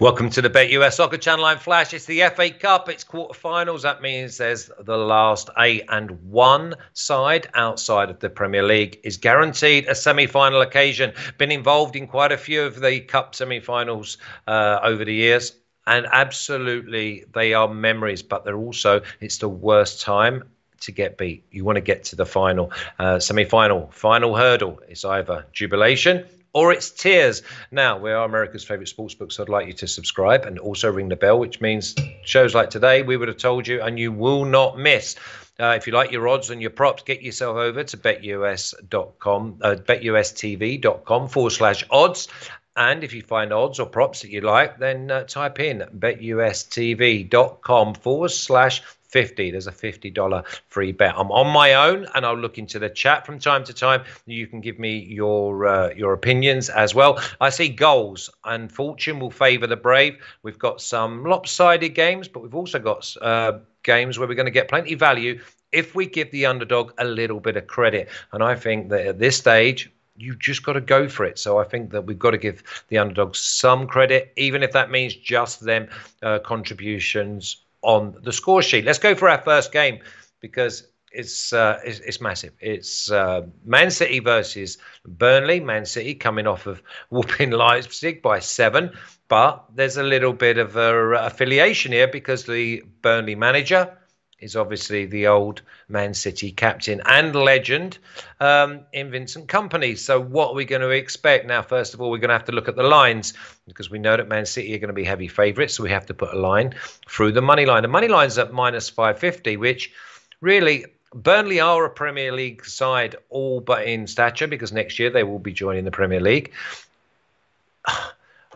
Welcome to the Bet US Soccer Channel. I'm Flash. It's the FA Cup. It's quarterfinals. That means there's the last eight, and one side outside of the Premier League is guaranteed a semi-final occasion. Been involved in quite a few of the Cup semi-finals uh, over the years, and absolutely they are memories. But they're also it's the worst time to get beat. You want to get to the final, uh, semi-final, final hurdle. It's either jubilation or it's tears. Now, we are America's favourite sportsbook, so I'd like you to subscribe and also ring the bell, which means shows like today we would have told you and you will not miss. Uh, if you like your odds and your props, get yourself over to betus.com, uh, betustv.com forward slash odds. And if you find odds or props that you like, then uh, type in betustv.com forward slash 50 there's a $50 free bet. I'm on my own and i'll look into the chat from time to time. You can give me your uh, your opinions as well. I see goals and fortune will favor the brave. We've got some lopsided games but we've also got uh, games where we're going to get plenty value if we give the underdog a little bit of credit. And i think that at this stage you just got to go for it. So I think that we've got to give the underdogs some credit, even if that means just them uh, contributions on the score sheet. Let's go for our first game because it's uh, it's, it's, massive. It's uh, Man City versus Burnley. Man City coming off of whooping Leipzig by seven, but there's a little bit of a, uh, affiliation here because the Burnley manager is obviously the old Man City captain and legend um, in Vincent Kompany. So, what are we going to expect? Now, first of all, we're going to have to look at the lines because we know that Man City are going to be heavy favourites. So, we have to put a line through the money line. The money line's at minus 550, which really. Burnley are a Premier League side, all but in stature, because next year they will be joining the Premier League.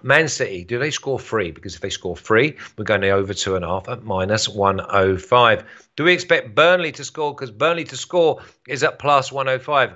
Man City, do they score three? Because if they score three, we're going to over two and a half at minus 105. Do we expect Burnley to score? Because Burnley to score is at plus 105.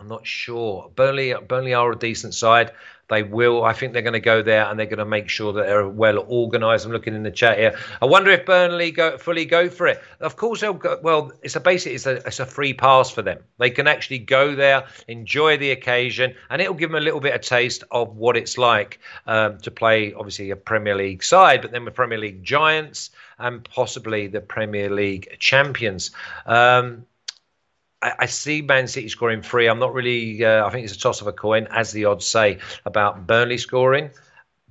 I'm not sure. Burnley, Burnley are a decent side. They will. I think they're going to go there and they're going to make sure that they're well organised. I'm looking in the chat here. I wonder if Burnley go fully go for it. Of course they'll go. Well, it's a basic. It's a, it's a free pass for them. They can actually go there, enjoy the occasion, and it'll give them a little bit of taste of what it's like um, to play. Obviously, a Premier League side, but then with Premier League giants and possibly the Premier League champions. Um, I, see Man City scoring three. I'm not really. Uh, I think it's a toss of a coin, as the odds say about Burnley scoring.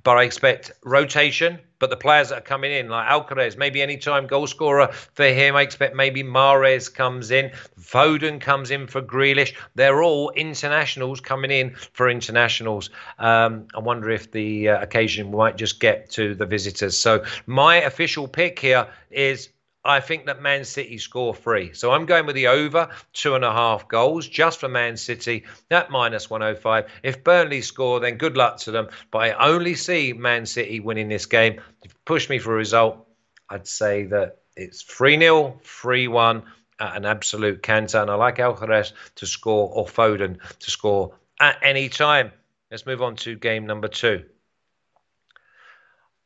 But I expect rotation. But the players that are coming in, like Alvarez, maybe anytime goal scorer for him. I expect maybe Mahrez comes in, Foden comes in for Grealish. They're all internationals coming in for internationals. Um, I wonder if the uh, occasion might just get to the visitors. So my official pick here is I think that Man City score three. So I'm going with the over two and a half goals just for Man City at minus 105. If Burnley score, then good luck to them. But I only see Man City winning this game. If you push me for a result, I'd say that it's 3 0, 3 1 at an absolute canter. And I like Alvarez to score or Foden to score at any time. Let's move on to game number two.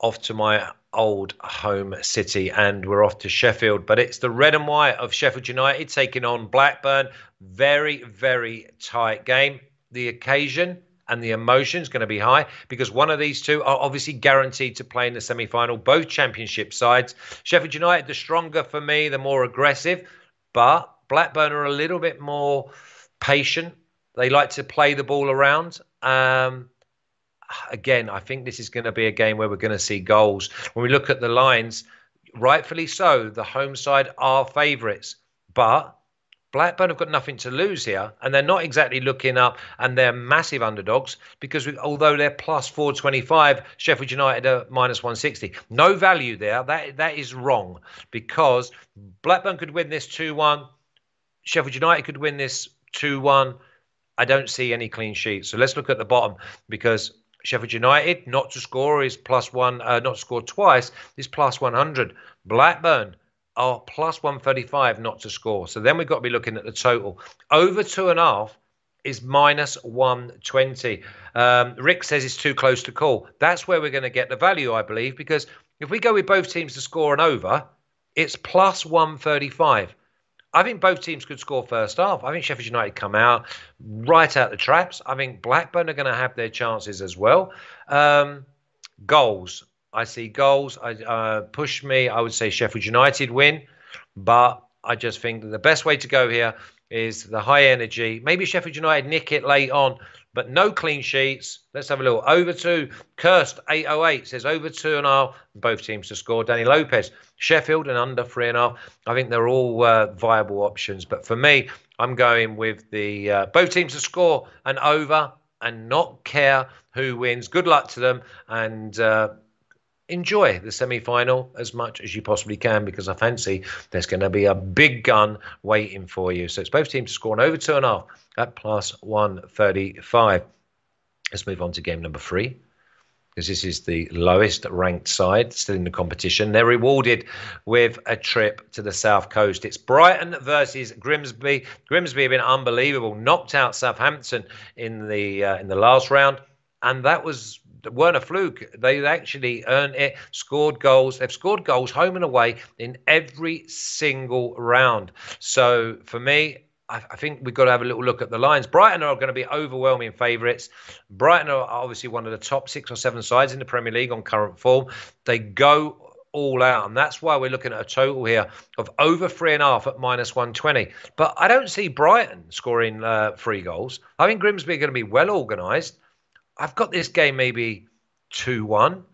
Off to my old home city and we're off to Sheffield. But it's the red and white of Sheffield United taking on Blackburn. Very, very tight game. The occasion and the emotion is going to be high because one of these two are obviously guaranteed to play in the semi final, both championship sides. Sheffield United, the stronger for me, the more aggressive, but Blackburn are a little bit more patient. They like to play the ball around. Um, again, I think this is going to be a game where we're going to see goals. When we look at the lines, rightfully so, the home side are favourites, but Blackburn have got nothing to lose here, and they're not exactly looking up, and they're massive underdogs because we, although they're plus 425, Sheffield United are minus 160. No value there. That that is wrong because Blackburn could win this 2 1. Sheffield United could win this 2 1. I don't see any clean sheets. So let's look at the bottom because Sheffield United not to score is plus one, uh, not to score twice is plus 100. Blackburn are plus 135 not to score. So then we've got to be looking at the total. Over two and a half is minus 120. Um, Rick says it's too close to call. That's where we're going to get the value, I believe, because if we go with both teams to score an over, it's plus 135. I think both teams could score first half. I think Sheffield United come out right out the traps. I think Blackburn are going to have their chances as well. Um, Goals. I see goals. I uh, push me. I would say Sheffield United win, but I just think the best way to go here is the high energy. Maybe Sheffield United nick it late on, but no clean sheets. Let's have a little over two. Cursed 808 says over two and a half. Both teams to score. Danny Lopez, Sheffield and under three and a half. I think they're all uh, viable options, but for me, I'm going with the uh, both teams to score and over and not care who wins. Good luck to them and. Uh, enjoy the semi final as much as you possibly can because I fancy there's going to be a big gun waiting for you. So it's both teams to score an over two and a half at plus 135. Let's move on to game number three because this is the lowest ranked side still in the competition. They're rewarded with a trip to the south coast. It's Brighton versus Grimsby. Grimsby have been unbelievable, knocked out Southampton in the uh, in the last round, and that was weren't a fluke. They actually earned it, scored goals. They've scored goals home and away in every single round. So for me, I, think we've got to have a little look at the lines. Brighton are going to be overwhelming favourites. Brighton are obviously one of the top six or seven sides in the Premier League on current form. They go all out. And that's why we're looking at a total here of over three and a half at minus 120. But I don't see Brighton scoring uh, three goals. I think Grimsby are going to be well organised. I've got this game maybe 2 1.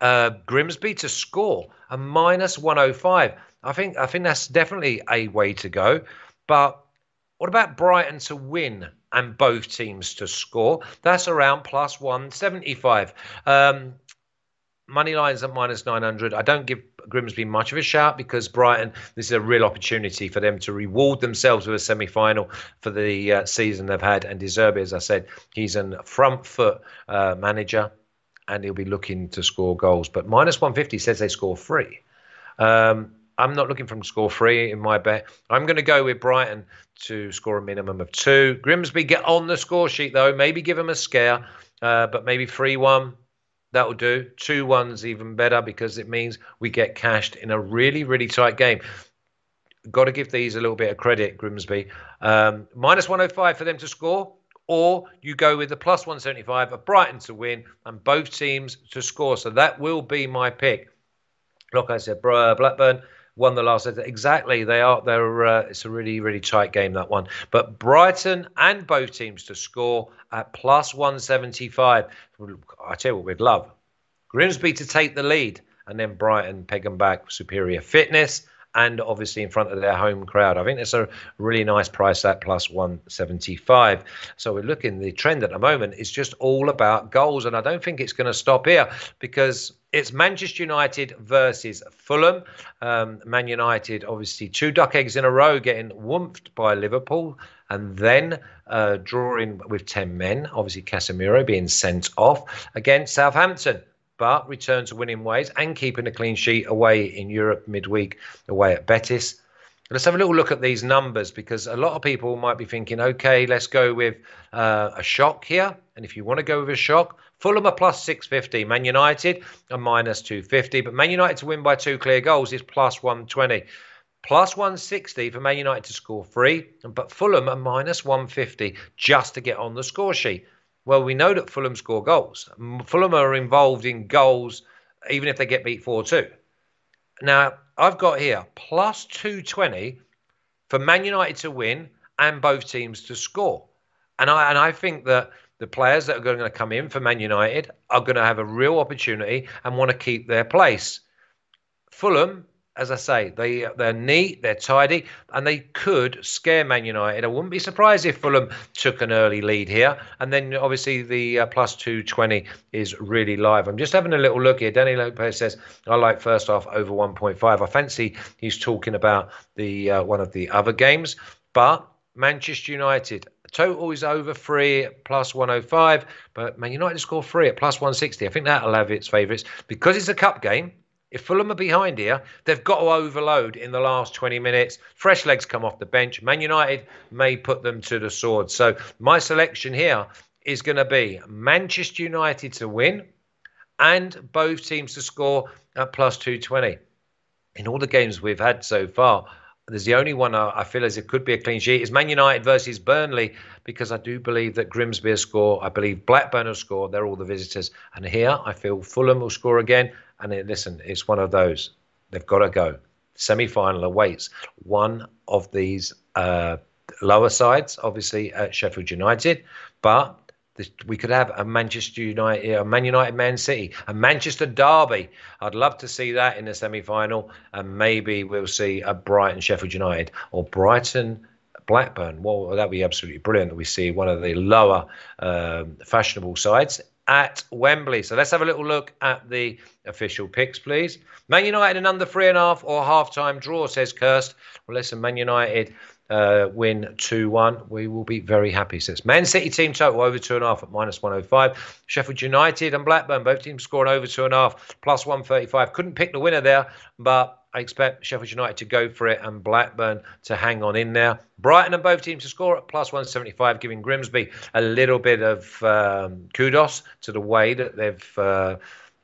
Uh, Grimsby to score a minus 105. I think I think that's definitely a way to go. But what about Brighton to win and both teams to score? That's around plus 175. Um, money lines at minus 900. I don't give Grimsby much of a shout because Brighton, this is a real opportunity for them to reward themselves with a semi final for the uh, season they've had. And De Zerbi, as I said, he's a front foot uh, manager and he'll be looking to score goals. But minus 150 says they score three. Um, I'm not looking from score three in my bet. I'm going to go with Brighton to score a minimum of two. Grimsby get on the score sheet though. Maybe give them a scare, uh, but maybe three one That'll do. Two ones even better because it means we get cashed in a really, really tight game. Got to give these a little bit of credit, Grimsby. Um, minus 105 for them to score, or you go with the plus 175 of Brighton to win and both teams to score. So that will be my pick. Like I said, Blackburn won the last. Exactly, they are. They're. Uh, it's a really, really tight game that one. But Brighton and both teams to score at plus one seventy five. I tell you what, we'd love Grimsby to take the lead, and then Brighton peg them back. Superior fitness. And obviously in front of their home crowd. I think that's a really nice price at plus 175. So we're looking, the trend at the moment is just all about goals. And I don't think it's going to stop here because it's Manchester United versus Fulham. Um, Man United, obviously, two duck eggs in a row, getting whumped by Liverpool, and then uh, drawing with 10 men. Obviously, Casemiro being sent off against Southampton, but return to winning ways and keeping a clean sheet away in Europe midweek, away at Betis. Let's have a little look at these numbers because a lot of people might be thinking, okay, let's go with uh, a shock here. And if you want to go with a shock, Fulham are plus 650. Man United are minus 250. But Man United to win by two clear goals is plus 120. Plus 160 for Man United to score three. But Fulham are minus 150 just to get on the score sheet. Well, we know that Fulham score goals. Fulham are involved in goals even if they get beat 4 2. Now, I've got here plus 220 for Man United to win and both teams to score. And I and I think that the players that are going to come in for Man United are going to have a real opportunity and want to keep their place. Fulham as I say, they they're neat, they're tidy, and they could scare Man United. I wouldn't be surprised if Fulham took an early lead here, and then obviously the uh, plus two twenty is really live. I'm just having a little look here. Danny Lopez says I like first half over one point five. I fancy he's talking about the uh, one of the other games, but Manchester United total is over three plus 105, but Man United score three at plus 160. I think that'll have its favourites because it's a cup game. If Fulham are behind here, they've got to overload in the last 20 minutes. Fresh legs come off the bench. Man United may put them to the sword. So my selection here is going to be Manchester United to win and both teams to score at plus 220. In all the games we've had so far, there's the only one I feel as it could be a clean sheet is Man United versus Burnley because I do believe that Grimsby will score. I believe Blackburn will score. They're all the visitors. And here I feel Fulham will score again. And it, listen, it's one of those. They've got to go. Semi final awaits one of these uh, lower sides, obviously at Sheffield United. But we could have a Manchester United, a Man United, Man City, a Manchester Derby. I'd love to see that in the semi-final, and maybe we'll see a Brighton Sheffield United or Brighton Blackburn. Well, that'd be absolutely brilliant that we see one of the lower um, fashionable sides at Wembley. So let's have a little look at the official picks, please. Man United and under three and a half or half time draw, says Kirst. Well, listen, Man United uh, win 2 1, we will be very happy. So Man City team total over 2.5 at minus 105. Sheffield United and Blackburn, both teams scoring over 2.5 plus 135. Couldn't pick the winner there, but I expect Sheffield United to go for it and Blackburn to hang on in there. Brighton and both teams to score at plus 175, giving Grimsby a little bit of um, kudos to the way that they've uh,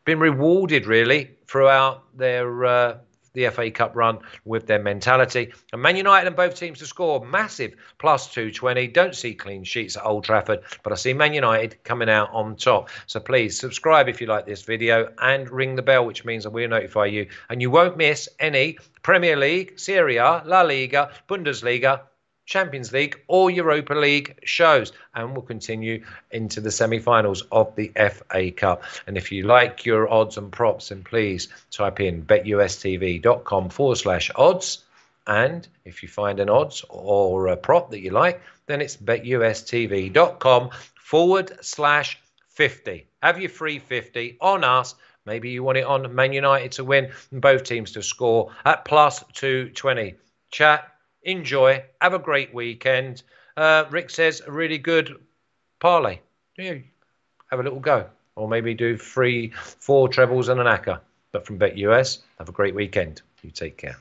been rewarded, really, throughout their. Uh, the FA Cup run with their mentality. And Man United and both teams to score massive plus 220. Don't see clean sheets at Old Trafford, but I see Man United coming out on top. So please subscribe if you like this video and ring the bell, which means I will notify you. And you won't miss any Premier League, Serie A, La Liga, Bundesliga, Champions League or Europa League shows, and we'll continue into the semi finals of the FA Cup. And if you like your odds and props, then please type in betustv.com forward slash odds. And if you find an odds or a prop that you like, then it's betustv.com forward slash 50. Have your free 50 on us. Maybe you want it on Man United to win and both teams to score at plus 220. Chat enjoy, have a great weekend. Uh, Rick says a really good parlay. Yeah, have a little go, or maybe do three, four trebles and an acca. But from Bet US, have a great weekend. You take care.